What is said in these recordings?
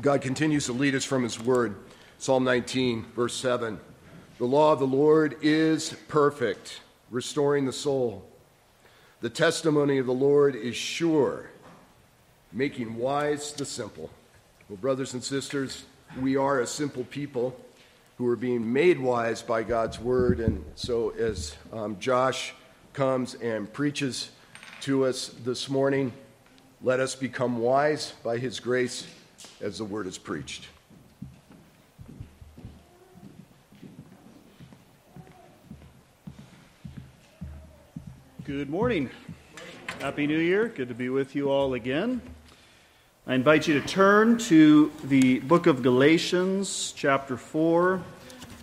God continues to lead us from His Word. Psalm 19, verse 7. The law of the Lord is perfect, restoring the soul. The testimony of the Lord is sure, making wise the simple. Well, brothers and sisters, we are a simple people who are being made wise by God's word. And so, as um, Josh comes and preaches to us this morning, let us become wise by his grace as the word is preached. Good morning. Happy New Year. Good to be with you all again. I invite you to turn to the book of Galatians, chapter 4,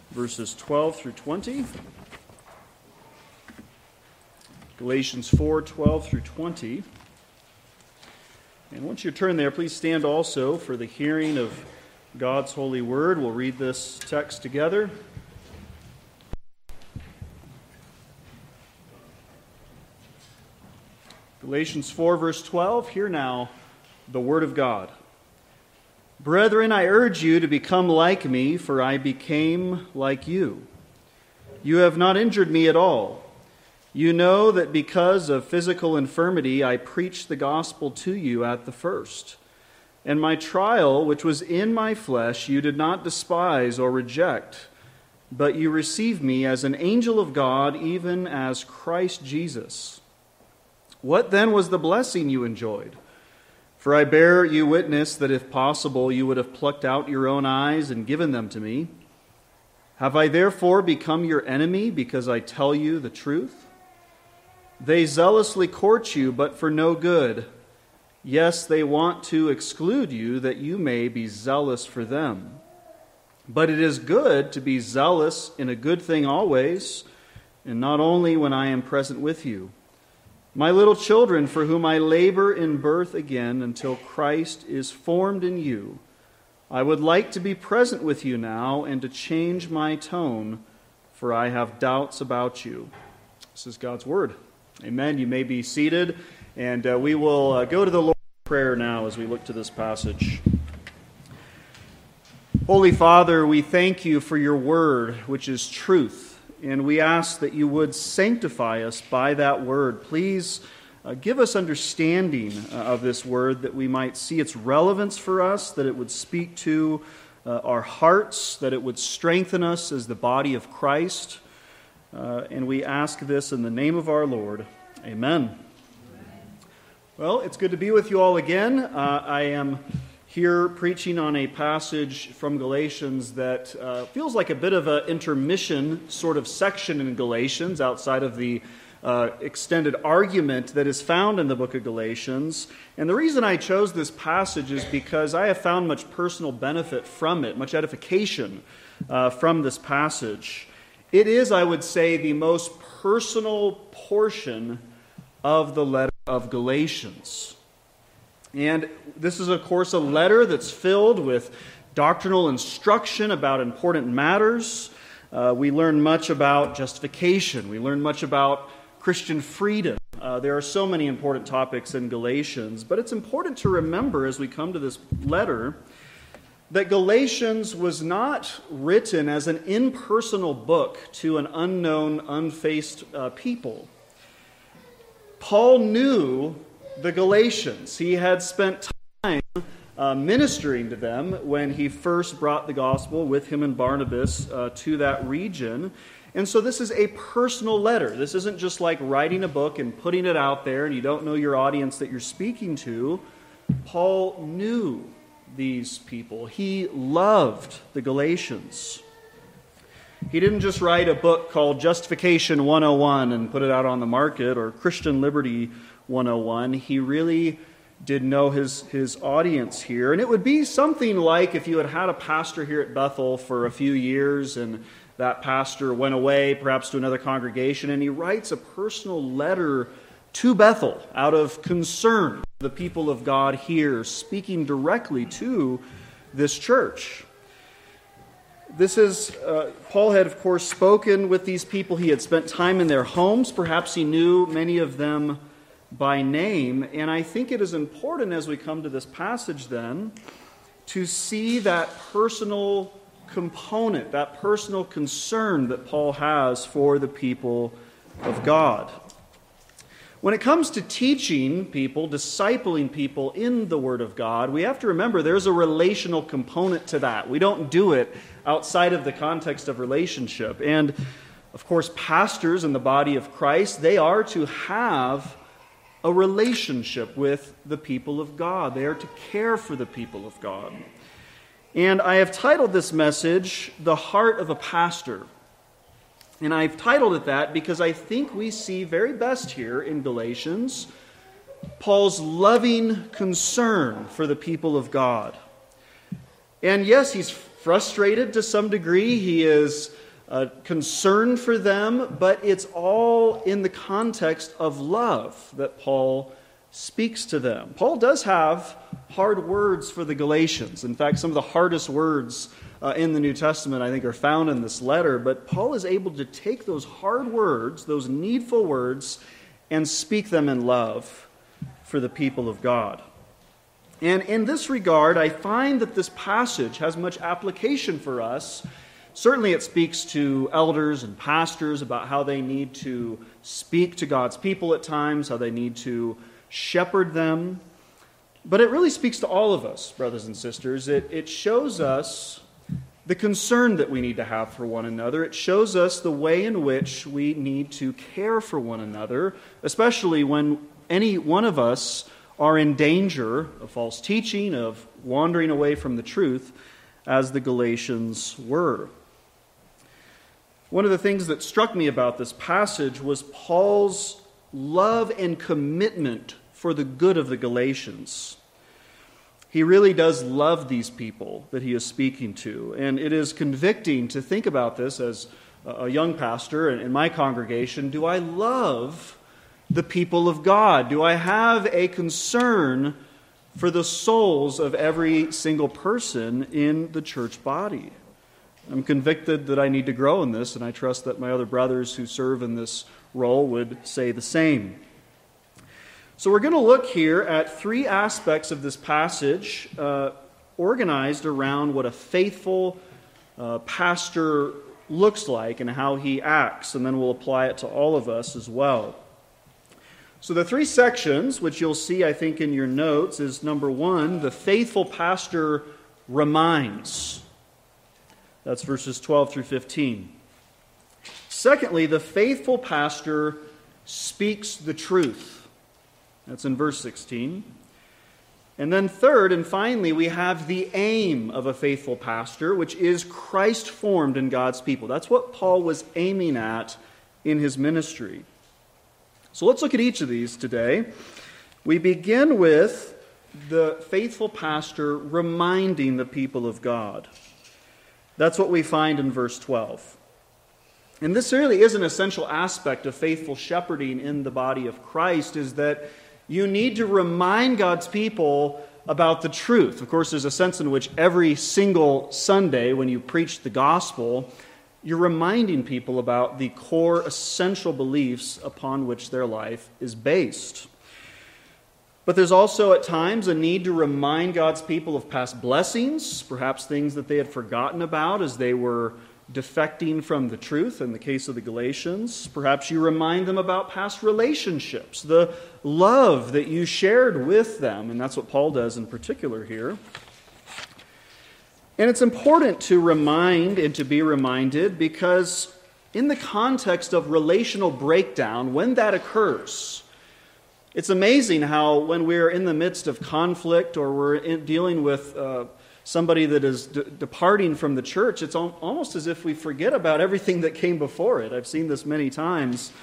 verses 12 through 20. Galatians 4 12 through 20. And once you turn there, please stand also for the hearing of God's holy word. We'll read this text together. Galatians 4, verse 12. Hear now the word of God. Brethren, I urge you to become like me, for I became like you. You have not injured me at all. You know that because of physical infirmity, I preached the gospel to you at the first. And my trial, which was in my flesh, you did not despise or reject, but you received me as an angel of God, even as Christ Jesus. What then was the blessing you enjoyed? For I bear you witness that if possible you would have plucked out your own eyes and given them to me. Have I therefore become your enemy because I tell you the truth? They zealously court you, but for no good. Yes, they want to exclude you that you may be zealous for them. But it is good to be zealous in a good thing always, and not only when I am present with you. My little children, for whom I labor in birth again until Christ is formed in you, I would like to be present with you now and to change my tone, for I have doubts about you. This is God's word. Amen. You may be seated, and uh, we will uh, go to the Lord's Prayer now as we look to this passage. Holy Father, we thank you for your word, which is truth and we ask that you would sanctify us by that word. Please uh, give us understanding uh, of this word that we might see its relevance for us, that it would speak to uh, our hearts, that it would strengthen us as the body of Christ. Uh, and we ask this in the name of our Lord. Amen. Well, it's good to be with you all again. Uh, I am here preaching on a passage from Galatians that uh, feels like a bit of an intermission sort of section in Galatians outside of the uh, extended argument that is found in the book of Galatians. And the reason I chose this passage is because I have found much personal benefit from it, much edification uh, from this passage. It is, I would say, the most personal portion of the letter of Galatians. And this is, of course, a letter that's filled with doctrinal instruction about important matters. Uh, we learn much about justification, we learn much about Christian freedom. Uh, there are so many important topics in Galatians, but it's important to remember as we come to this letter that Galatians was not written as an impersonal book to an unknown, unfaced uh, people. Paul knew the Galatians. He had spent time uh, ministering to them when he first brought the gospel with him and Barnabas uh, to that region. And so this is a personal letter. This isn't just like writing a book and putting it out there and you don't know your audience that you're speaking to. Paul knew these people, he loved the Galatians. He didn't just write a book called Justification 101 and put it out on the market or Christian Liberty 101. He really did know his, his audience here. And it would be something like if you had had a pastor here at Bethel for a few years and that pastor went away, perhaps to another congregation, and he writes a personal letter to Bethel out of concern the people of God here, speaking directly to this church. This is, uh, Paul had, of course, spoken with these people. He had spent time in their homes. Perhaps he knew many of them by name. And I think it is important as we come to this passage then to see that personal component, that personal concern that Paul has for the people of God. When it comes to teaching people, discipling people in the Word of God, we have to remember there's a relational component to that. We don't do it outside of the context of relationship. And of course, pastors in the body of Christ, they are to have a relationship with the people of God. They are to care for the people of God. And I have titled this message, The Heart of a Pastor. And I've titled it that because I think we see very best here in Galatians Paul's loving concern for the people of God. And yes, he's frustrated to some degree. He is uh, concern for them, but it's all in the context of love that Paul speaks to them. Paul does have hard words for the Galatians. In fact, some of the hardest words uh, in the New Testament, I think, are found in this letter. But Paul is able to take those hard words, those needful words, and speak them in love for the people of God. And in this regard, I find that this passage has much application for us Certainly, it speaks to elders and pastors about how they need to speak to God's people at times, how they need to shepherd them. But it really speaks to all of us, brothers and sisters. It, it shows us the concern that we need to have for one another. It shows us the way in which we need to care for one another, especially when any one of us are in danger of false teaching, of wandering away from the truth, as the Galatians were. One of the things that struck me about this passage was Paul's love and commitment for the good of the Galatians. He really does love these people that he is speaking to. And it is convicting to think about this as a young pastor in my congregation. Do I love the people of God? Do I have a concern for the souls of every single person in the church body? I'm convicted that I need to grow in this, and I trust that my other brothers who serve in this role would say the same. So, we're going to look here at three aspects of this passage uh, organized around what a faithful uh, pastor looks like and how he acts, and then we'll apply it to all of us as well. So, the three sections, which you'll see, I think, in your notes, is number one, the faithful pastor reminds. That's verses 12 through 15. Secondly, the faithful pastor speaks the truth. That's in verse 16. And then, third and finally, we have the aim of a faithful pastor, which is Christ formed in God's people. That's what Paul was aiming at in his ministry. So let's look at each of these today. We begin with the faithful pastor reminding the people of God. That's what we find in verse 12. And this really is an essential aspect of faithful shepherding in the body of Christ is that you need to remind God's people about the truth. Of course, there's a sense in which every single Sunday when you preach the gospel, you're reminding people about the core essential beliefs upon which their life is based. But there's also at times a need to remind God's people of past blessings, perhaps things that they had forgotten about as they were defecting from the truth in the case of the Galatians. Perhaps you remind them about past relationships, the love that you shared with them, and that's what Paul does in particular here. And it's important to remind and to be reminded because, in the context of relational breakdown, when that occurs, it's amazing how, when we're in the midst of conflict or we're in, dealing with uh, somebody that is de- departing from the church, it's al- almost as if we forget about everything that came before it. I've seen this many times.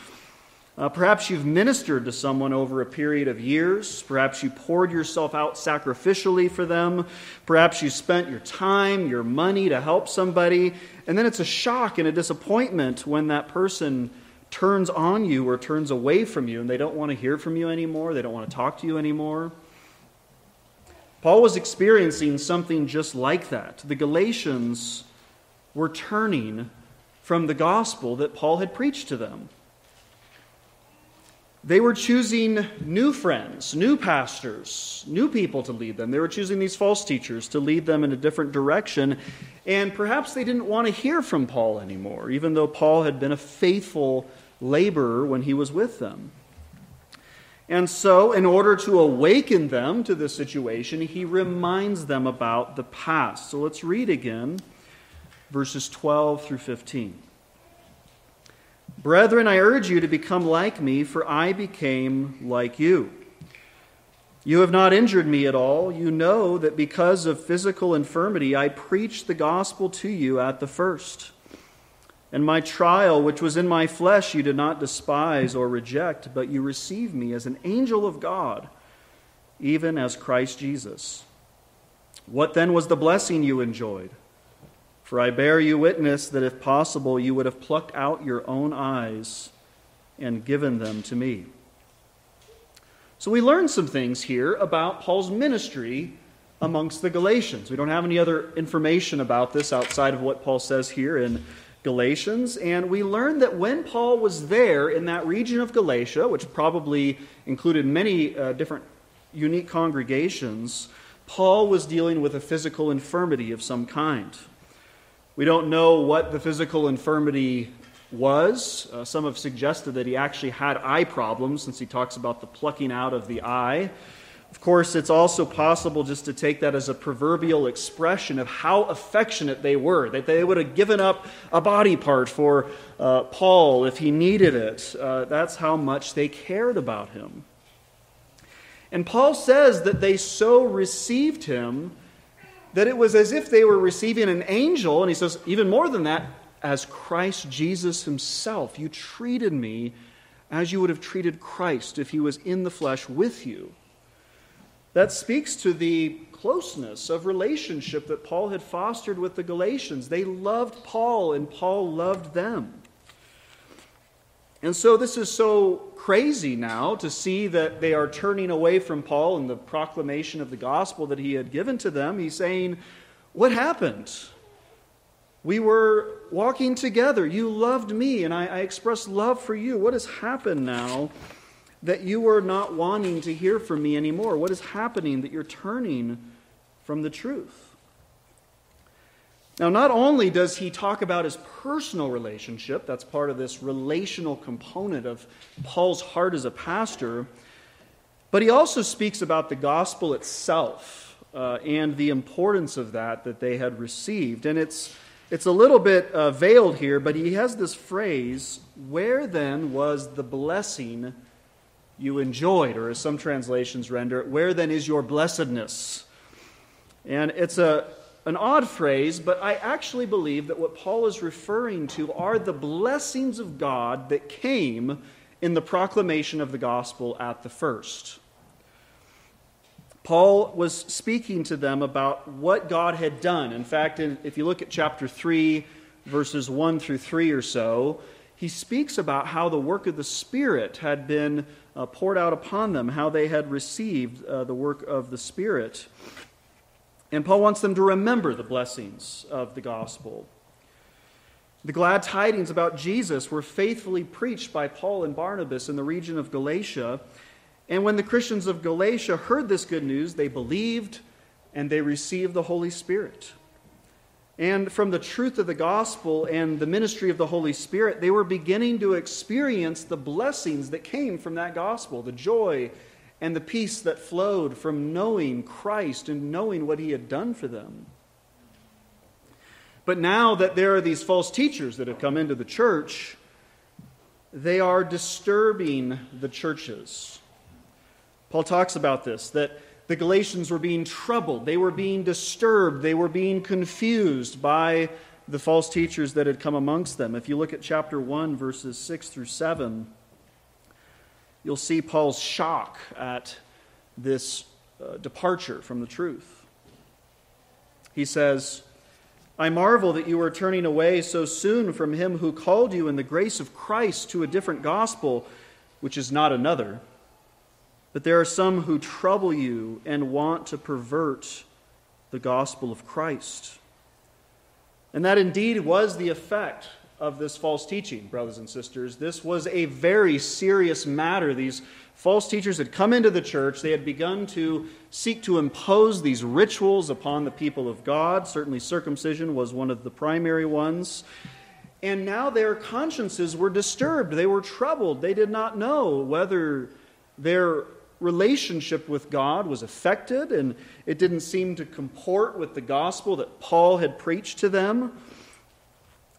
Uh, perhaps you've ministered to someone over a period of years. Perhaps you poured yourself out sacrificially for them. Perhaps you spent your time, your money to help somebody. And then it's a shock and a disappointment when that person turns on you or turns away from you and they don't want to hear from you anymore, they don't want to talk to you anymore. Paul was experiencing something just like that. The Galatians were turning from the gospel that Paul had preached to them. they were choosing new friends, new pastors, new people to lead them. They were choosing these false teachers to lead them in a different direction. And perhaps they didn't want to hear from Paul anymore, even though Paul had been a faithful laborer when he was with them. And so, in order to awaken them to this situation, he reminds them about the past. So let's read again verses 12 through 15. Brethren, I urge you to become like me, for I became like you. You have not injured me at all. You know that because of physical infirmity, I preached the gospel to you at the first. And my trial, which was in my flesh, you did not despise or reject, but you received me as an angel of God, even as Christ Jesus. What then was the blessing you enjoyed? For I bear you witness that if possible, you would have plucked out your own eyes and given them to me. So we learn some things here about Paul's ministry amongst the Galatians. We don't have any other information about this outside of what Paul says here in Galatians. And we learn that when Paul was there in that region of Galatia, which probably included many uh, different unique congregations, Paul was dealing with a physical infirmity of some kind. We don't know what the physical infirmity was. Uh, some have suggested that he actually had eye problems since he talks about the plucking out of the eye. Of course, it's also possible just to take that as a proverbial expression of how affectionate they were, that they would have given up a body part for uh, Paul if he needed it. Uh, that's how much they cared about him. And Paul says that they so received him that it was as if they were receiving an angel. And he says, even more than that, as Christ Jesus himself. You treated me as you would have treated Christ if he was in the flesh with you. That speaks to the closeness of relationship that Paul had fostered with the Galatians. They loved Paul, and Paul loved them. And so this is so crazy now to see that they are turning away from Paul and the proclamation of the gospel that he had given to them. He's saying, What happened? We were walking together. You loved me, and I, I expressed love for you. What has happened now that you are not wanting to hear from me anymore? What is happening that you're turning from the truth? Now, not only does he talk about his personal relationship, that's part of this relational component of Paul's heart as a pastor, but he also speaks about the gospel itself uh, and the importance of that that they had received. And it's, it's a little bit uh, veiled here, but he has this phrase, Where then was the blessing you enjoyed? Or as some translations render it, Where then is your blessedness? And it's a an odd phrase, but I actually believe that what Paul is referring to are the blessings of God that came in the proclamation of the gospel at the first. Paul was speaking to them about what God had done. In fact, if you look at chapter 3, verses 1 through 3 or so, he speaks about how the work of the Spirit had been uh, poured out upon them, how they had received uh, the work of the Spirit. And Paul wants them to remember the blessings of the gospel. The glad tidings about Jesus were faithfully preached by Paul and Barnabas in the region of Galatia. And when the Christians of Galatia heard this good news, they believed and they received the Holy Spirit. And from the truth of the gospel and the ministry of the Holy Spirit, they were beginning to experience the blessings that came from that gospel the joy and the peace that flowed from knowing Christ and knowing what he had done for them. But now that there are these false teachers that have come into the church, they are disturbing the churches. Paul talks about this that the Galatians were being troubled, they were being disturbed, they were being confused by the false teachers that had come amongst them. If you look at chapter 1, verses 6 through 7, you'll see Paul's shock at this uh, departure from the truth. He says, I marvel that you are turning away so soon from him who called you in the grace of Christ to a different gospel, which is not another. But there are some who trouble you and want to pervert the gospel of Christ. And that indeed was the effect of this false teaching, brothers and sisters. This was a very serious matter. These false teachers had come into the church. They had begun to seek to impose these rituals upon the people of God. Certainly, circumcision was one of the primary ones. And now their consciences were disturbed. They were troubled. They did not know whether their relationship with God was affected, and it didn't seem to comport with the gospel that Paul had preached to them.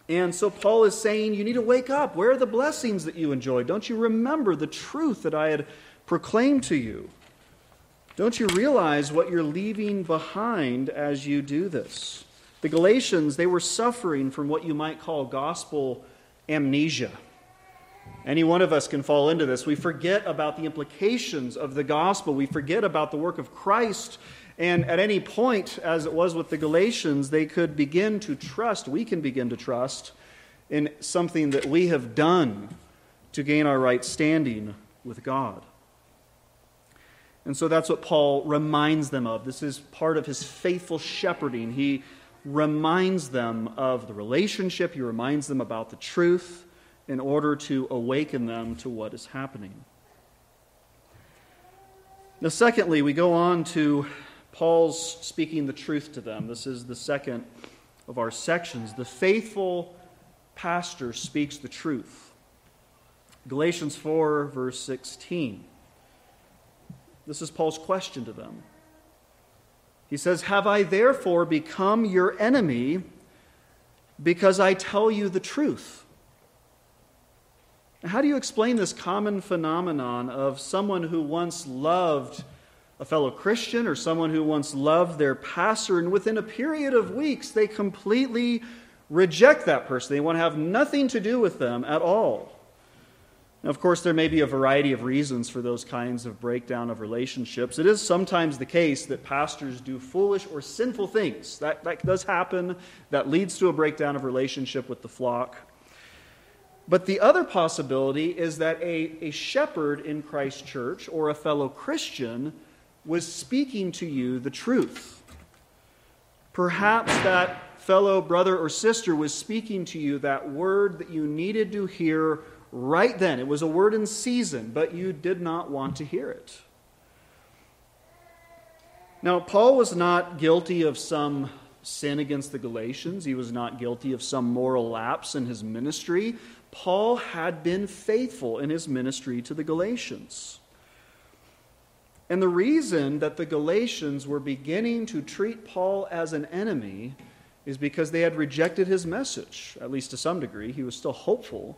And so Paul is saying, You need to wake up. Where are the blessings that you enjoyed? Don't you remember the truth that I had proclaimed to you? Don't you realize what you're leaving behind as you do this? The Galatians, they were suffering from what you might call gospel amnesia. Any one of us can fall into this. We forget about the implications of the gospel. We forget about the work of Christ. And at any point, as it was with the Galatians, they could begin to trust, we can begin to trust in something that we have done to gain our right standing with God. And so that's what Paul reminds them of. This is part of his faithful shepherding. He reminds them of the relationship, he reminds them about the truth in order to awaken them to what is happening. Now, secondly, we go on to Paul's speaking the truth to them. This is the second of our sections. The faithful pastor speaks the truth. Galatians 4, verse 16. This is Paul's question to them. He says, Have I therefore become your enemy because I tell you the truth? How do you explain this common phenomenon of someone who once loved a fellow Christian or someone who once loved their pastor, and within a period of weeks, they completely reject that person? They want to have nothing to do with them at all. Now, of course, there may be a variety of reasons for those kinds of breakdown of relationships. It is sometimes the case that pastors do foolish or sinful things. That, that does happen. That leads to a breakdown of relationship with the flock. But the other possibility is that a, a shepherd in Christ's church or a fellow Christian was speaking to you the truth. Perhaps that fellow brother or sister was speaking to you that word that you needed to hear right then. It was a word in season, but you did not want to hear it. Now, Paul was not guilty of some sin against the Galatians, he was not guilty of some moral lapse in his ministry. Paul had been faithful in his ministry to the Galatians. And the reason that the Galatians were beginning to treat Paul as an enemy is because they had rejected his message, at least to some degree. He was still hopeful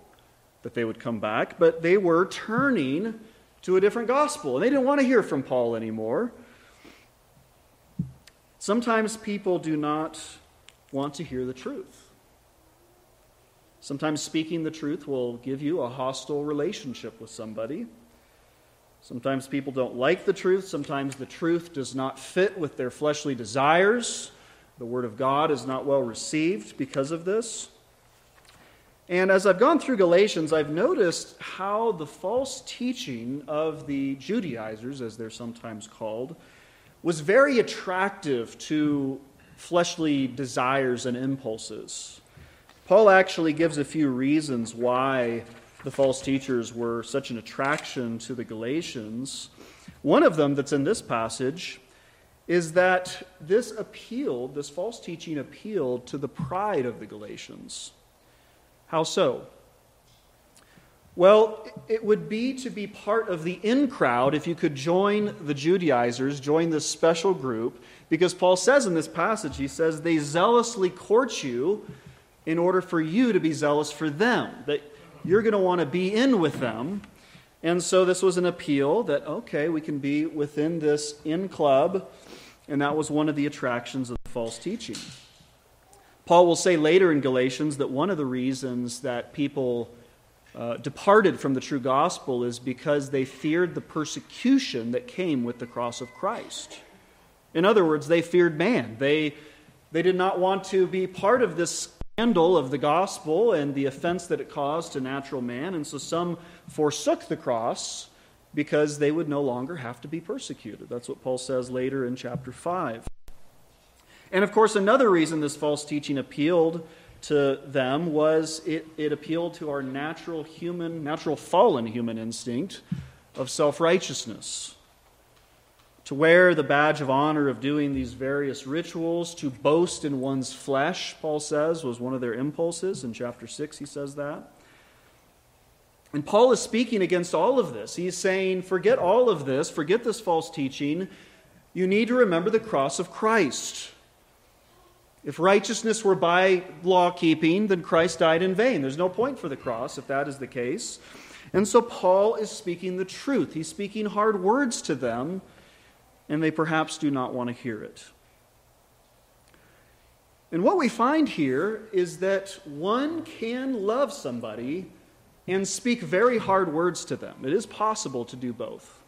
that they would come back, but they were turning to a different gospel. And they didn't want to hear from Paul anymore. Sometimes people do not want to hear the truth. Sometimes speaking the truth will give you a hostile relationship with somebody. Sometimes people don't like the truth. Sometimes the truth does not fit with their fleshly desires. The Word of God is not well received because of this. And as I've gone through Galatians, I've noticed how the false teaching of the Judaizers, as they're sometimes called, was very attractive to fleshly desires and impulses. Paul actually gives a few reasons why the false teachers were such an attraction to the Galatians. One of them that's in this passage is that this appealed, this false teaching appealed to the pride of the Galatians. How so? Well, it would be to be part of the in crowd if you could join the Judaizers, join this special group, because Paul says in this passage, he says, they zealously court you in order for you to be zealous for them, that you're going to want to be in with them. And so this was an appeal that, okay, we can be within this in club, and that was one of the attractions of the false teaching. Paul will say later in Galatians that one of the reasons that people uh, departed from the true gospel is because they feared the persecution that came with the cross of Christ. In other words, they feared man. They, they did not want to be part of this scandal of the gospel and the offense that it caused to natural man, and so some forsook the cross because they would no longer have to be persecuted. That's what Paul says later in chapter 5. And of course, another reason this false teaching appealed to them was it, it appealed to our natural human, natural fallen human instinct of self righteousness. To wear the badge of honor of doing these various rituals, to boast in one's flesh, Paul says, was one of their impulses. In chapter 6, he says that. And Paul is speaking against all of this. He's saying, forget all of this, forget this false teaching. You need to remember the cross of Christ. If righteousness were by law keeping, then Christ died in vain. There's no point for the cross if that is the case. And so Paul is speaking the truth. He's speaking hard words to them, and they perhaps do not want to hear it. And what we find here is that one can love somebody and speak very hard words to them. It is possible to do both.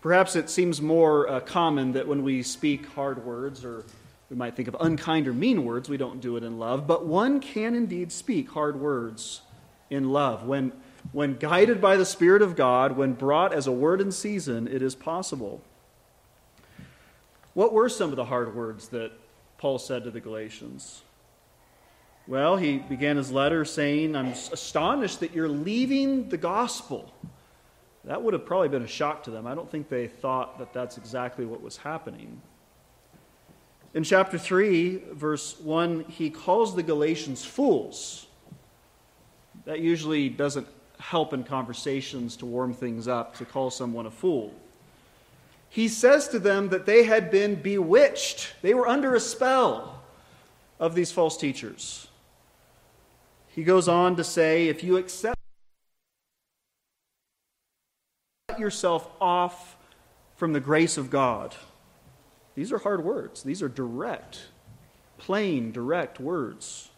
Perhaps it seems more uh, common that when we speak hard words or we might think of unkind or mean words. We don't do it in love. But one can indeed speak hard words in love. When, when guided by the Spirit of God, when brought as a word in season, it is possible. What were some of the hard words that Paul said to the Galatians? Well, he began his letter saying, I'm astonished that you're leaving the gospel. That would have probably been a shock to them. I don't think they thought that that's exactly what was happening. In chapter 3, verse 1, he calls the Galatians fools. That usually doesn't help in conversations to warm things up, to call someone a fool. He says to them that they had been bewitched, they were under a spell of these false teachers. He goes on to say, if you accept yourself off from the grace of God, these are hard words. These are direct, plain, direct words.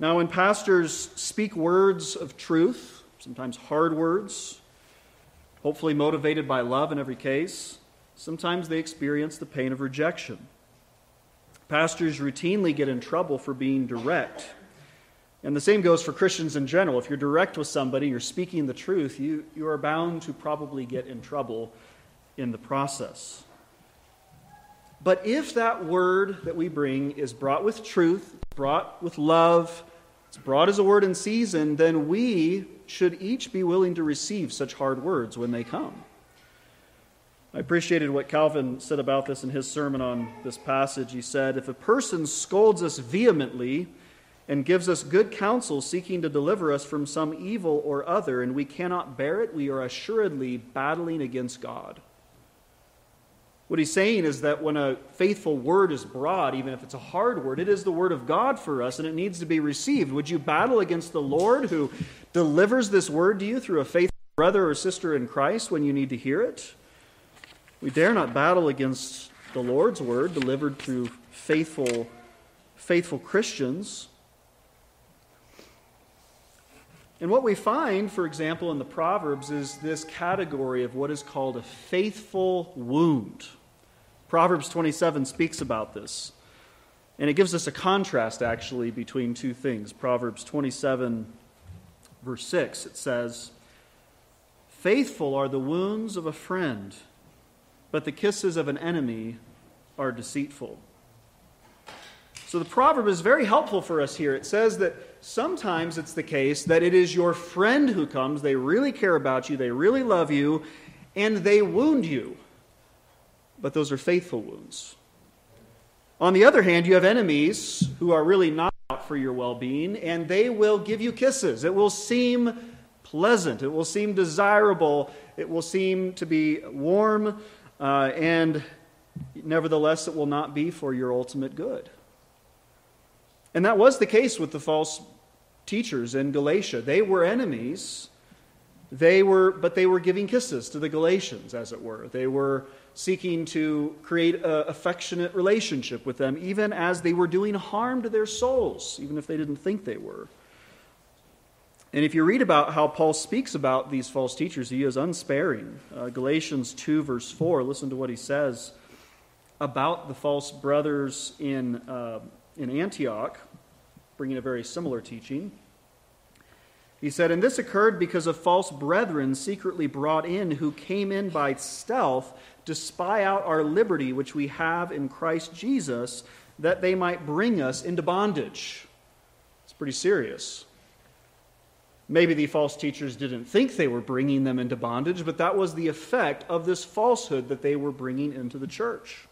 Now, when pastors speak words of truth, sometimes hard words, hopefully motivated by love in every case, sometimes they experience the pain of rejection. Pastors routinely get in trouble for being direct. And the same goes for Christians in general. If you're direct with somebody, you're speaking the truth, you, you are bound to probably get in trouble in the process. But if that word that we bring is brought with truth, brought with love, brought as a word in season, then we should each be willing to receive such hard words when they come. I appreciated what Calvin said about this in his sermon on this passage. He said, If a person scolds us vehemently and gives us good counsel, seeking to deliver us from some evil or other, and we cannot bear it, we are assuredly battling against God. What he's saying is that when a faithful word is brought, even if it's a hard word, it is the word of God for us and it needs to be received. Would you battle against the Lord who delivers this word to you through a faithful brother or sister in Christ when you need to hear it? We dare not battle against the Lord's word delivered through faithful faithful Christians. And what we find, for example, in the Proverbs is this category of what is called a faithful wound. Proverbs 27 speaks about this. And it gives us a contrast, actually, between two things. Proverbs 27, verse 6, it says, Faithful are the wounds of a friend, but the kisses of an enemy are deceitful. So the proverb is very helpful for us here. It says that sometimes it's the case that it is your friend who comes, they really care about you, they really love you, and they wound you. But those are faithful wounds. On the other hand, you have enemies who are really not out for your well being, and they will give you kisses. It will seem pleasant, it will seem desirable, it will seem to be warm, uh, and nevertheless, it will not be for your ultimate good. And that was the case with the false teachers in Galatia. They were enemies. They were, but they were giving kisses to the Galatians, as it were. They were seeking to create an affectionate relationship with them, even as they were doing harm to their souls, even if they didn't think they were. And if you read about how Paul speaks about these false teachers, he is unsparing. Uh, Galatians 2, verse 4, listen to what he says about the false brothers in uh, in Antioch, bringing a very similar teaching. He said, And this occurred because of false brethren secretly brought in, who came in by stealth to spy out our liberty which we have in Christ Jesus, that they might bring us into bondage. It's pretty serious. Maybe the false teachers didn't think they were bringing them into bondage, but that was the effect of this falsehood that they were bringing into the church.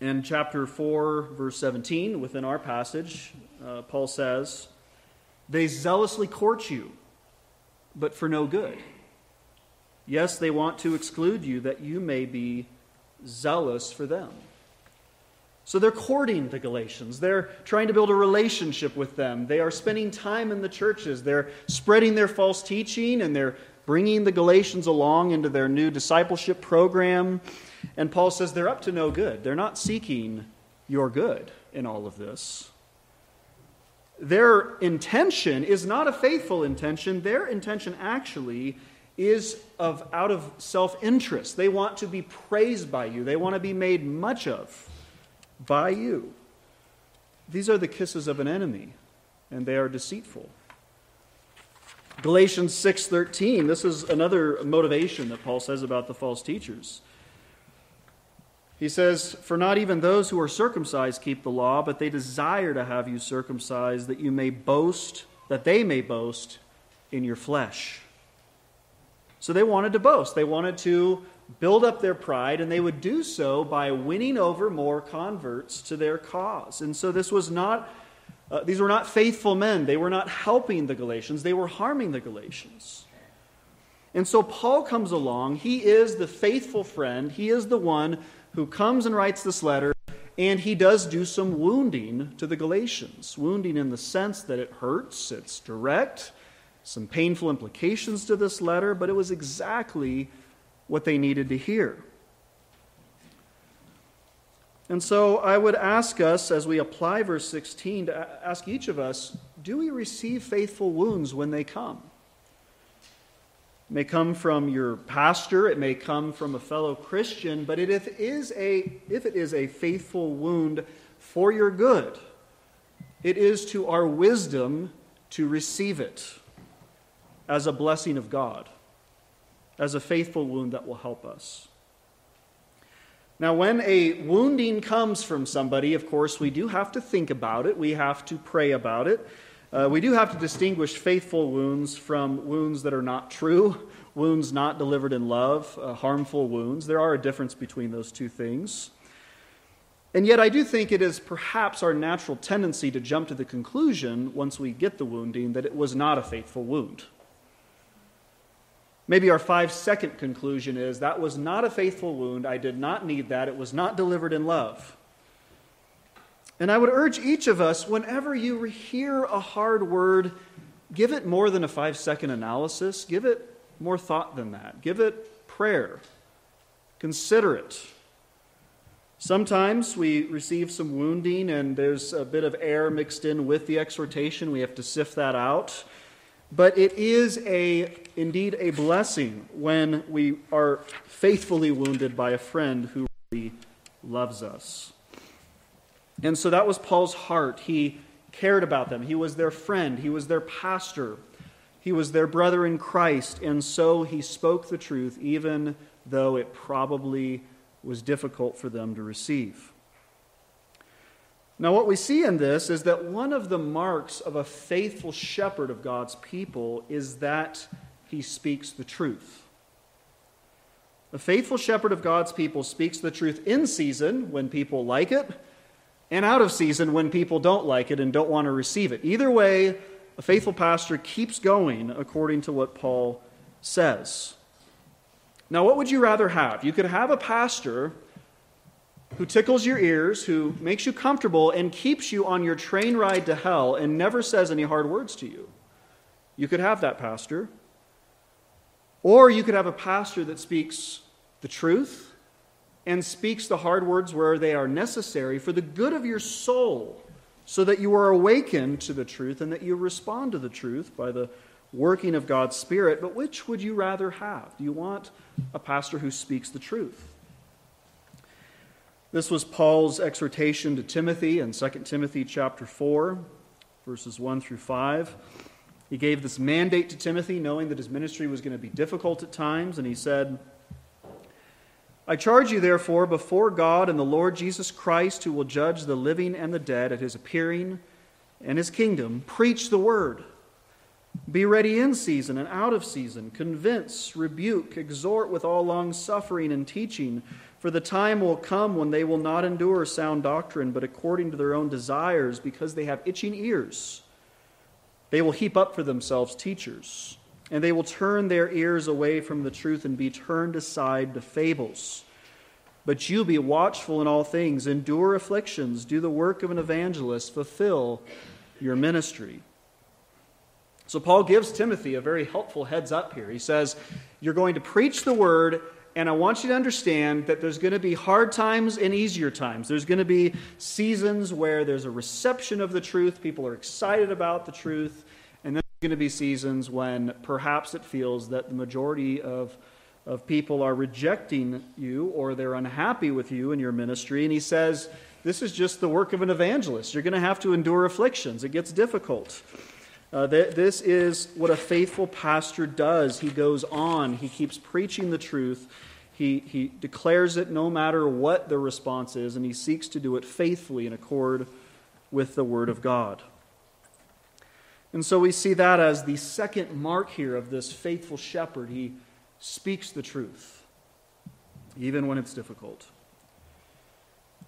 In chapter 4, verse 17, within our passage, uh, Paul says, They zealously court you, but for no good. Yes, they want to exclude you that you may be zealous for them. So they're courting the Galatians. They're trying to build a relationship with them. They are spending time in the churches. They're spreading their false teaching and they're bringing the Galatians along into their new discipleship program. And Paul says they're up to no good. They're not seeking your good in all of this. Their intention is not a faithful intention. Their intention actually is of out of self-interest. They want to be praised by you. They want to be made much of by you. These are the kisses of an enemy, and they are deceitful. Galatians 6:13, this is another motivation that Paul says about the false teachers. He says, "For not even those who are circumcised keep the law, but they desire to have you circumcised that you may boast, that they may boast in your flesh." So they wanted to boast. They wanted to build up their pride, and they would do so by winning over more converts to their cause. And so this was not, uh, these were not faithful men. They were not helping the Galatians, they were harming the Galatians. And so Paul comes along. He is the faithful friend, he is the one who comes and writes this letter. And he does do some wounding to the Galatians. Wounding in the sense that it hurts, it's direct, some painful implications to this letter, but it was exactly what they needed to hear. And so I would ask us, as we apply verse 16, to ask each of us do we receive faithful wounds when they come? It may come from your pastor, it may come from a fellow Christian, but it is a, if it is a faithful wound for your good, it is to our wisdom to receive it as a blessing of God as a faithful wound that will help us. Now, when a wounding comes from somebody, of course, we do have to think about it. We have to pray about it. Uh, we do have to distinguish faithful wounds from wounds that are not true, wounds not delivered in love, uh, harmful wounds. There are a difference between those two things. And yet, I do think it is perhaps our natural tendency to jump to the conclusion, once we get the wounding, that it was not a faithful wound. Maybe our five second conclusion is that was not a faithful wound. I did not need that. It was not delivered in love. And I would urge each of us, whenever you hear a hard word, give it more than a five second analysis. Give it more thought than that. Give it prayer. Consider it. Sometimes we receive some wounding and there's a bit of air mixed in with the exhortation. We have to sift that out. But it is a, indeed a blessing when we are faithfully wounded by a friend who really loves us. And so that was Paul's heart. He cared about them. He was their friend, he was their pastor, he was their brother in Christ. And so he spoke the truth, even though it probably was difficult for them to receive. Now, what we see in this is that one of the marks of a faithful shepherd of God's people is that he speaks the truth. A faithful shepherd of God's people speaks the truth in season when people like it, and out of season when people don't like it and don't want to receive it. Either way, a faithful pastor keeps going according to what Paul says. Now, what would you rather have? You could have a pastor who tickles your ears, who makes you comfortable, and keeps you on your train ride to hell and never says any hard words to you. You could have that pastor. Or you could have a pastor that speaks the truth and speaks the hard words where they are necessary for the good of your soul, so that you are awakened to the truth and that you respond to the truth by the working of God's Spirit. But which would you rather have? Do you want a pastor who speaks the truth? This was Paul's exhortation to Timothy in 2 Timothy chapter 4, verses 1 through 5. He gave this mandate to Timothy, knowing that his ministry was going to be difficult at times, and he said, I charge you, therefore, before God and the Lord Jesus Christ, who will judge the living and the dead at his appearing and his kingdom, preach the word. Be ready in season and out of season. Convince, rebuke, exhort with all long suffering and teaching. For the time will come when they will not endure sound doctrine, but according to their own desires, because they have itching ears. They will heap up for themselves teachers and they will turn their ears away from the truth and be turned aside to fables. But you be watchful in all things, endure afflictions, do the work of an evangelist, fulfill your ministry. So, Paul gives Timothy a very helpful heads up here. He says, You're going to preach the word, and I want you to understand that there's going to be hard times and easier times. There's going to be seasons where there's a reception of the truth, people are excited about the truth, going to be seasons when perhaps it feels that the majority of, of people are rejecting you or they're unhappy with you and your ministry. And he says, This is just the work of an evangelist. You're going to have to endure afflictions, it gets difficult. Uh, th- this is what a faithful pastor does. He goes on, he keeps preaching the truth. He, he declares it no matter what the response is, and he seeks to do it faithfully in accord with the Word of God. And so we see that as the second mark here of this faithful shepherd. He speaks the truth, even when it's difficult.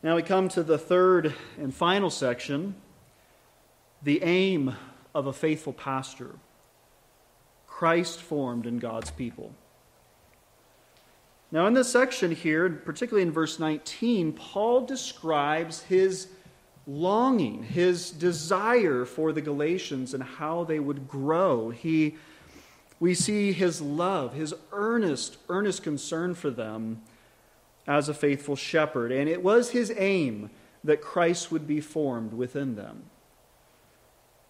Now we come to the third and final section the aim of a faithful pastor Christ formed in God's people. Now, in this section here, particularly in verse 19, Paul describes his longing, his desire for the Galatians and how they would grow. He, we see his love, his earnest, earnest concern for them as a faithful shepherd. And it was his aim that Christ would be formed within them.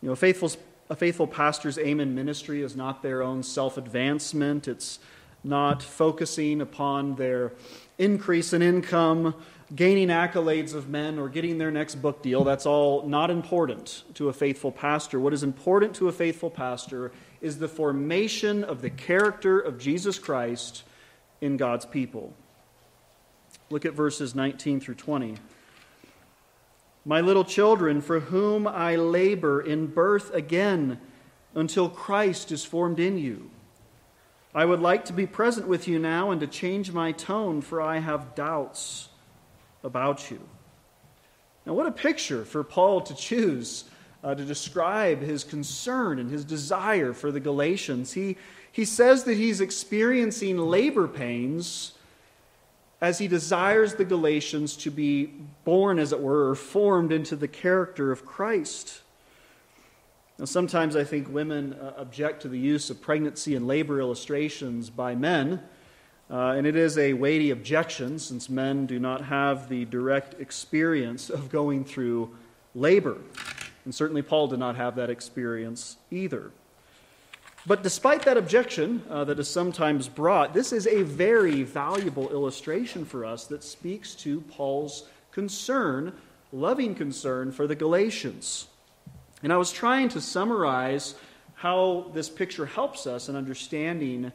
You know, a faithful, a faithful pastor's aim in ministry is not their own self advancement, it's not focusing upon their increase in income gaining accolades of men or getting their next book deal. That's all not important to a faithful pastor. What is important to a faithful pastor is the formation of the character of Jesus Christ in God's people. Look at verses 19 through 20. My little children, for whom I labor in birth again until Christ is formed in you. I would like to be present with you now and to change my tone, for I have doubts about you. Now, what a picture for Paul to choose uh, to describe his concern and his desire for the Galatians. He, he says that he's experiencing labor pains as he desires the Galatians to be born, as it were, or formed into the character of Christ. Now, sometimes I think women uh, object to the use of pregnancy and labor illustrations by men. Uh, and it is a weighty objection since men do not have the direct experience of going through labor. And certainly Paul did not have that experience either. But despite that objection uh, that is sometimes brought, this is a very valuable illustration for us that speaks to Paul's concern, loving concern for the Galatians. And I was trying to summarize how this picture helps us in understanding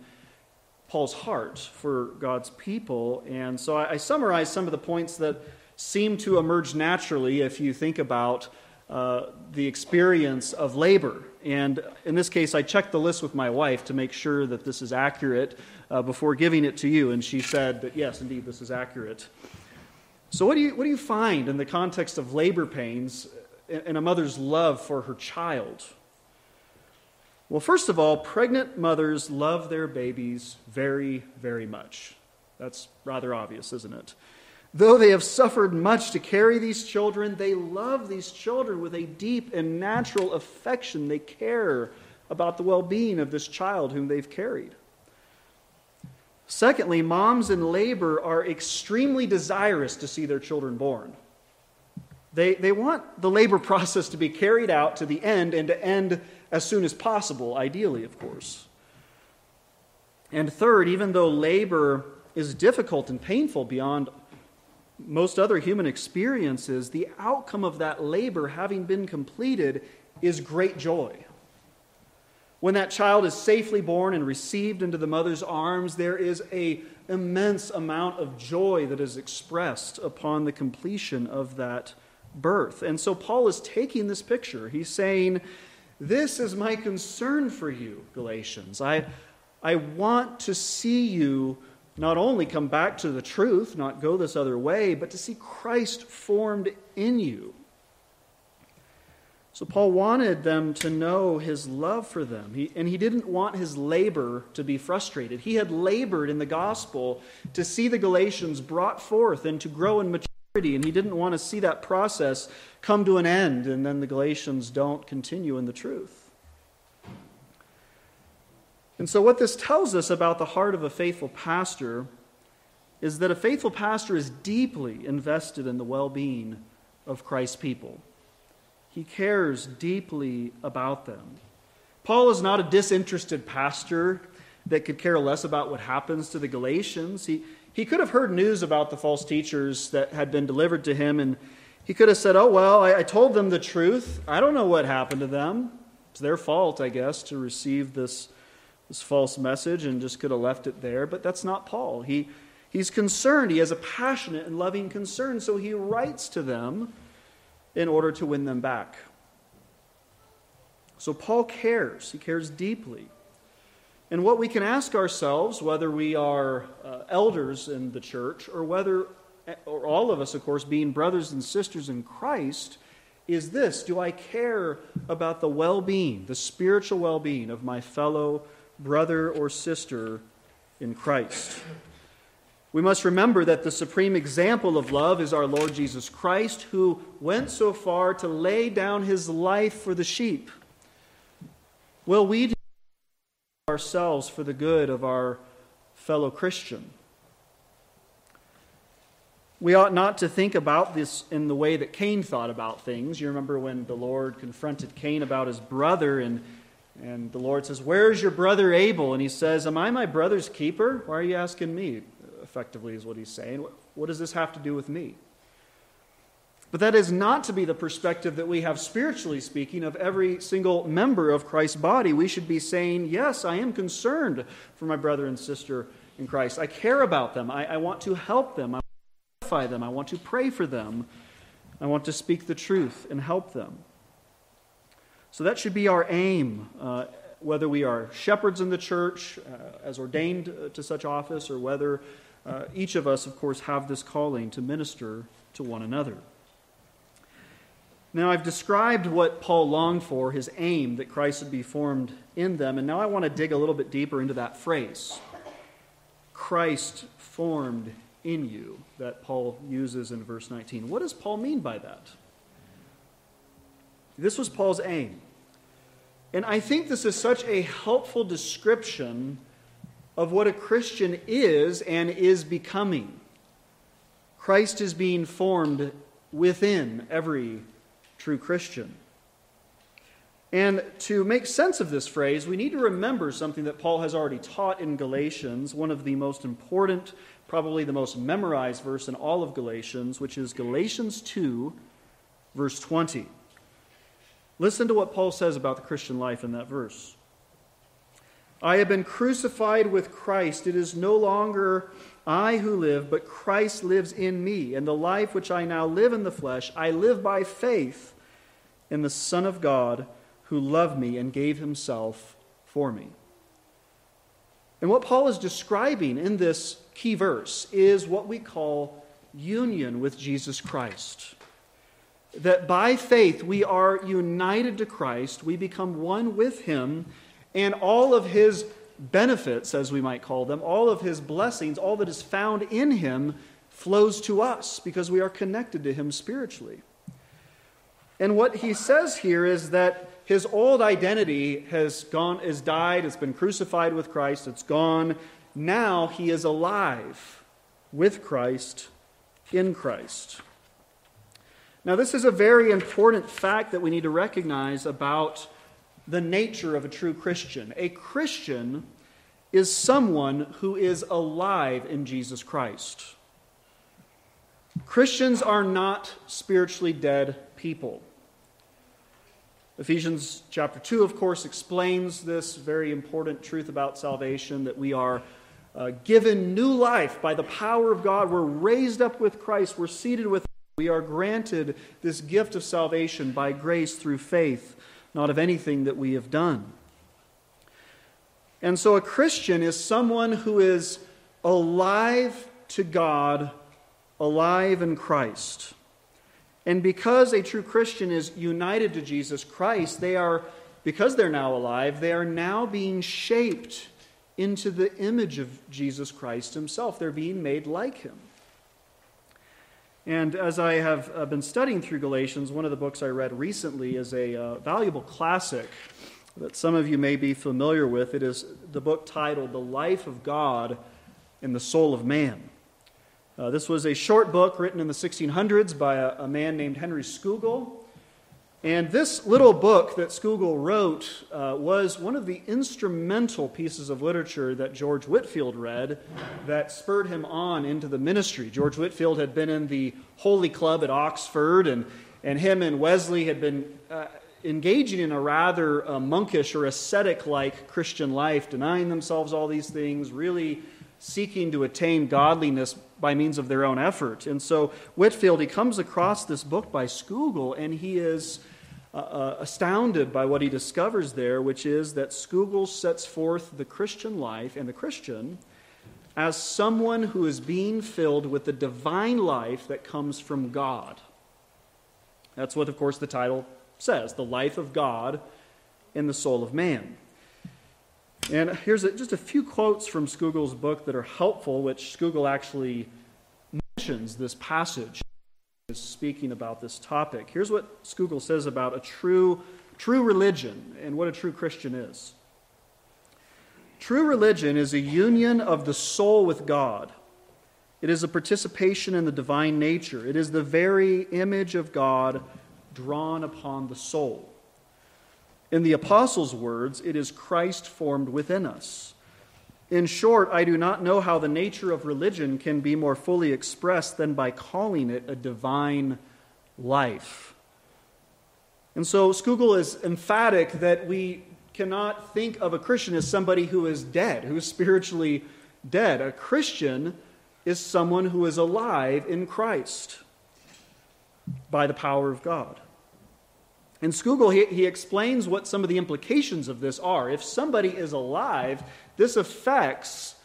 Paul's heart for God's people. And so I, I summarize some of the points that seem to emerge naturally if you think about uh, the experience of labor. And in this case, I checked the list with my wife to make sure that this is accurate uh, before giving it to you. And she said that, yes, indeed, this is accurate. So, what do you, what do you find in the context of labor pains and a mother's love for her child? Well, first of all, pregnant mothers love their babies very, very much. That's rather obvious, isn't it? Though they have suffered much to carry these children, they love these children with a deep and natural affection. They care about the well being of this child whom they've carried. Secondly, moms in labor are extremely desirous to see their children born. They, they want the labor process to be carried out to the end and to end as soon as possible, ideally, of course. And third, even though labor is difficult and painful beyond most other human experiences, the outcome of that labor having been completed is great joy. When that child is safely born and received into the mother's arms, there is a immense amount of joy that is expressed upon the completion of that birth. And so Paul is taking this picture. He's saying, This is my concern for you, Galatians. I, I want to see you not only come back to the truth, not go this other way, but to see Christ formed in you. So Paul wanted them to know his love for them, he, and he didn't want his labor to be frustrated. He had labored in the gospel to see the Galatians brought forth and to grow in maturity, and he didn't want to see that process come to an end and then the Galatians don't continue in the truth. And so, what this tells us about the heart of a faithful pastor is that a faithful pastor is deeply invested in the well being of Christ's people. He cares deeply about them. Paul is not a disinterested pastor that could care less about what happens to the Galatians. He, he could have heard news about the false teachers that had been delivered to him, and he could have said, Oh, well, I, I told them the truth. I don't know what happened to them. It's their fault, I guess, to receive this, this false message and just could have left it there. But that's not Paul. He, he's concerned. He has a passionate and loving concern, so he writes to them in order to win them back. So Paul cares, he cares deeply. And what we can ask ourselves, whether we are uh, elders in the church or whether, or all of us, of course, being brothers and sisters in Christ, is this Do I care about the well being, the spiritual well being of my fellow brother or sister in Christ? We must remember that the supreme example of love is our Lord Jesus Christ, who went so far to lay down his life for the sheep. Will we ourselves for the good of our fellow Christian? We ought not to think about this in the way that Cain thought about things. You remember when the Lord confronted Cain about his brother, and, and the Lord says, Where's your brother Abel? And he says, Am I my brother's keeper? Why are you asking me? effectively, is what he's saying. What does this have to do with me? But that is not to be the perspective that we have spiritually speaking of every single member of Christ's body. We should be saying, Yes, I am concerned for my brother and sister in Christ. I care about them. I, I want to help them. I want to edify them. I want to pray for them. I want to speak the truth and help them. So that should be our aim, uh, whether we are shepherds in the church uh, as ordained uh, to such office or whether uh, each of us, of course, have this calling to minister to one another. Now, I've described what Paul longed for, his aim that Christ would be formed in them, and now I want to dig a little bit deeper into that phrase Christ formed in you, that Paul uses in verse 19. What does Paul mean by that? This was Paul's aim. And I think this is such a helpful description of what a Christian is and is becoming. Christ is being formed within every true Christian. And to make sense of this phrase, we need to remember something that Paul has already taught in Galatians, one of the most important, probably the most memorized verse in all of Galatians, which is Galatians 2, verse 20. Listen to what Paul says about the Christian life in that verse. I have been crucified with Christ. It is no longer I who live, but Christ lives in me. And the life which I now live in the flesh, I live by faith in the Son of God who loved me and gave himself for me. And what Paul is describing in this key verse is what we call union with Jesus Christ. That by faith we are united to Christ, we become one with him and all of his benefits, as we might call them, all of his blessings, all that is found in him flows to us because we are connected to him spiritually. And what he says here is that his old identity has gone, is died, it's been crucified with Christ, it's gone. Now he is alive with Christ, in Christ. Now, this is a very important fact that we need to recognize about the nature of a true Christian. A Christian is someone who is alive in Jesus Christ. Christians are not spiritually dead people. Ephesians chapter 2, of course, explains this very important truth about salvation that we are uh, given new life by the power of God. We're raised up with Christ, we're seated with we are granted this gift of salvation by grace through faith, not of anything that we have done. And so a Christian is someone who is alive to God, alive in Christ. And because a true Christian is united to Jesus Christ, they are, because they're now alive, they are now being shaped into the image of Jesus Christ himself. They're being made like him. And as I have uh, been studying through Galatians, one of the books I read recently is a uh, valuable classic that some of you may be familiar with. It is the book titled The Life of God in the Soul of Man. Uh, this was a short book written in the 1600s by a, a man named Henry Scougal. And this little book that Scougal wrote uh, was one of the instrumental pieces of literature that George Whitefield read that spurred him on into the ministry. George Whitefield had been in the Holy Club at Oxford, and, and him and Wesley had been uh, engaging in a rather uh, monkish or ascetic like Christian life, denying themselves all these things, really seeking to attain godliness by means of their own effort. And so Whitefield, he comes across this book by Scougal, and he is uh, uh, astounded by what he discovers there, which is that Scougal sets forth the Christian life and the Christian as someone who is being filled with the divine life that comes from God. That's what, of course, the title says the life of God in the soul of man. And here's a, just a few quotes from Scougal's book that are helpful, which Scougal actually mentions this passage is speaking about this topic. Here's what Scougal says about a true, true religion and what a true Christian is. True religion is a union of the soul with God. It is a participation in the divine nature. It is the very image of God drawn upon the soul. In the apostles' words, it is Christ formed within us. In short, I do not know how the nature of religion can be more fully expressed than by calling it a divine life. And so Scougal is emphatic that we cannot think of a Christian as somebody who is dead, who is spiritually dead. A Christian is someone who is alive in Christ by the power of God. In Scougal, he, he explains what some of the implications of this are. If somebody is alive, this affects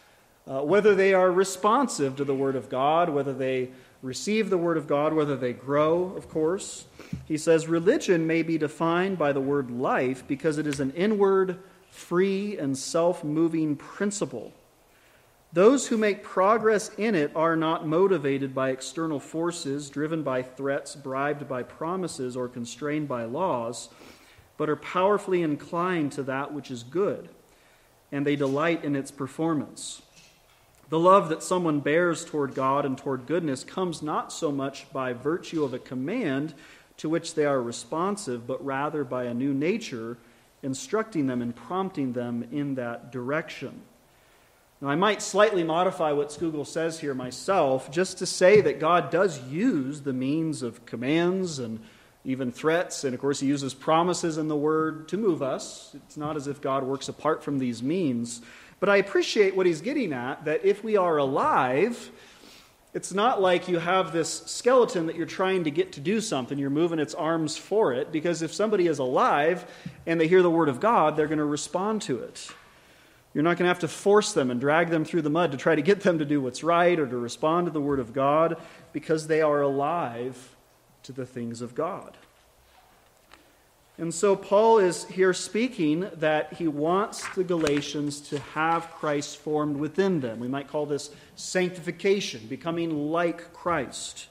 uh, whether they are responsive to the Word of God, whether they receive the Word of God, whether they grow, of course. He says religion may be defined by the word life because it is an inward, free, and self moving principle. Those who make progress in it are not motivated by external forces, driven by threats, bribed by promises, or constrained by laws, but are powerfully inclined to that which is good, and they delight in its performance. The love that someone bears toward God and toward goodness comes not so much by virtue of a command to which they are responsive, but rather by a new nature instructing them and prompting them in that direction. Now, I might slightly modify what Scougal says here myself just to say that God does use the means of commands and even threats, and of course, He uses promises in the Word to move us. It's not as if God works apart from these means. But I appreciate what He's getting at that if we are alive, it's not like you have this skeleton that you're trying to get to do something, you're moving its arms for it, because if somebody is alive and they hear the Word of God, they're going to respond to it. You're not going to have to force them and drag them through the mud to try to get them to do what's right or to respond to the Word of God because they are alive to the things of God. And so Paul is here speaking that he wants the Galatians to have Christ formed within them. We might call this sanctification, becoming like Christ.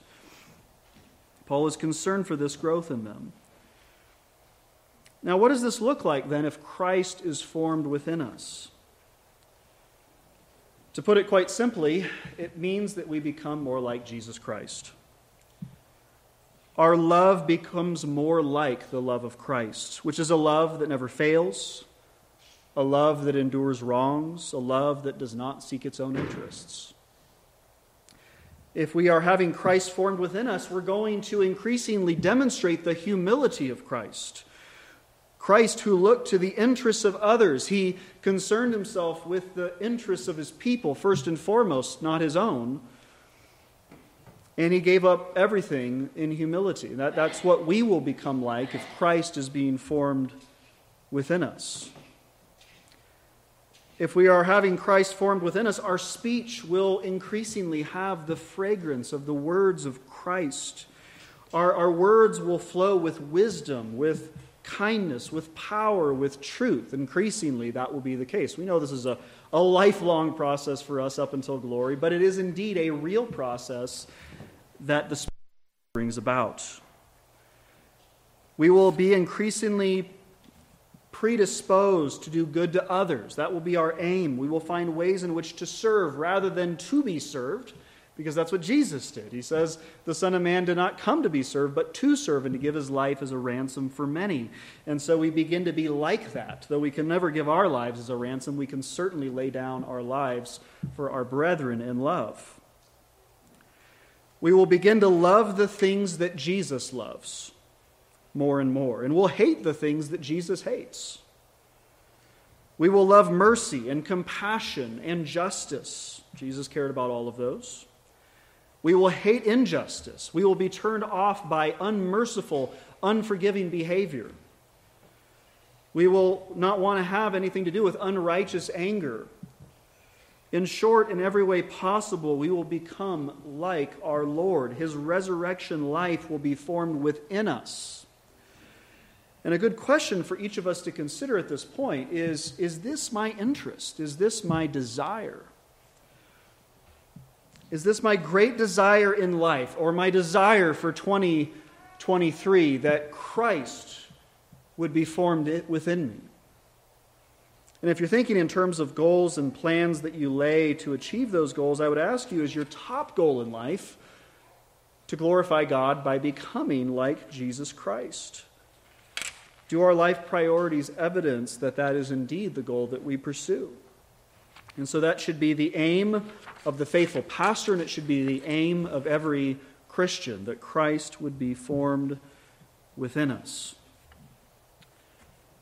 Paul is concerned for this growth in them. Now, what does this look like then if Christ is formed within us? To put it quite simply, it means that we become more like Jesus Christ. Our love becomes more like the love of Christ, which is a love that never fails, a love that endures wrongs, a love that does not seek its own interests. If we are having Christ formed within us, we're going to increasingly demonstrate the humility of Christ. Christ, who looked to the interests of others, he concerned himself with the interests of his people, first and foremost, not his own. And he gave up everything in humility. That, that's what we will become like if Christ is being formed within us. If we are having Christ formed within us, our speech will increasingly have the fragrance of the words of Christ. Our, our words will flow with wisdom, with kindness, with power, with truth. Increasingly, that will be the case. We know this is a, a lifelong process for us up until glory, but it is indeed a real process that the Spirit brings about. We will be increasingly predisposed to do good to others. That will be our aim. We will find ways in which to serve rather than to be served, because that's what Jesus did. He says, The Son of Man did not come to be served, but to serve and to give his life as a ransom for many. And so we begin to be like that. Though we can never give our lives as a ransom, we can certainly lay down our lives for our brethren in love we will begin to love the things that Jesus loves more and more, and we'll hate the things that Jesus hates. We will love mercy and compassion and justice. Jesus cared about all of those. We will hate injustice. We will be turned off by unmerciful, unforgiving behavior. We will not want to have anything to do with unrighteous anger in short, in every way possible, we will become like our Lord. His resurrection life will be formed within us. And a good question for each of us to consider at this point is Is this my interest? Is this my desire? Is this my great desire in life, or my desire for 2023 that Christ would be formed within me? And if you're thinking in terms of goals and plans that you lay to achieve those goals, I would ask you is your top goal in life to glorify God by becoming like Jesus Christ? Do our life priorities evidence that that is indeed the goal that we pursue? And so that should be the aim of the faithful pastor, and it should be the aim of every Christian that Christ would be formed within us.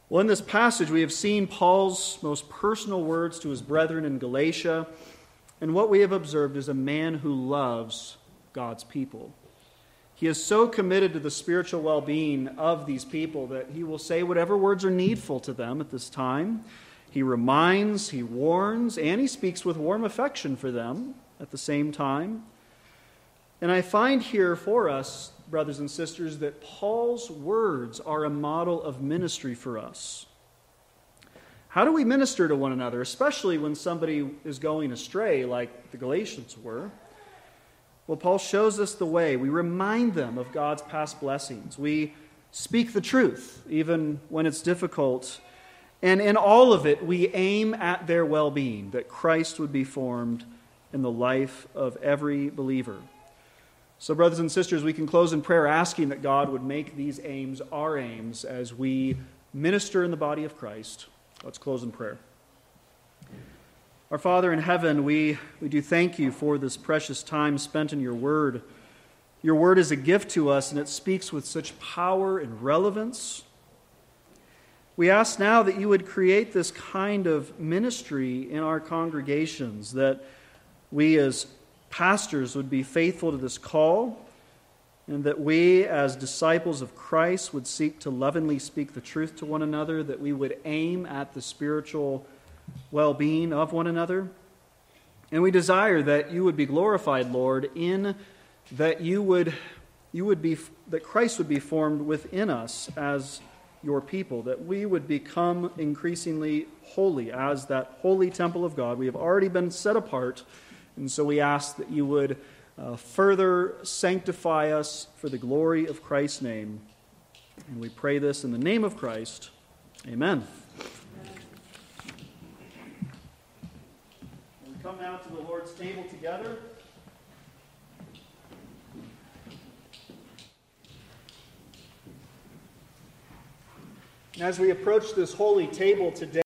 Well, in this passage, we have seen Paul's most personal words to his brethren in Galatia, and what we have observed is a man who loves God's people. He is so committed to the spiritual well being of these people that he will say whatever words are needful to them at this time. He reminds, he warns, and he speaks with warm affection for them at the same time. And I find here for us brothers and sisters, that Paul's words are a model of ministry for us. How do we minister to one another, especially when somebody is going astray, like the Galatians were? Well, Paul shows us the way. We remind them of God's past blessings. We speak the truth, even when it's difficult. And in all of it, we aim at their well being, that Christ would be formed in the life of every believer. So, brothers and sisters, we can close in prayer asking that God would make these aims our aims as we minister in the body of Christ. Let's close in prayer. Our Father in heaven, we, we do thank you for this precious time spent in your word. Your word is a gift to us, and it speaks with such power and relevance. We ask now that you would create this kind of ministry in our congregations, that we as pastors would be faithful to this call, and that we, as disciples of Christ, would seek to lovingly speak the truth to one another, that we would aim at the spiritual well being of one another. And we desire that you would be glorified, Lord, in that you would, you would be, that Christ would be formed within us as your people, that we would become increasingly holy as that holy temple of God. We have already been set apart and so we ask that you would uh, further sanctify us for the glory of Christ's name. And we pray this in the name of Christ. Amen. We come now to the Lord's table together. As we approach this holy table today,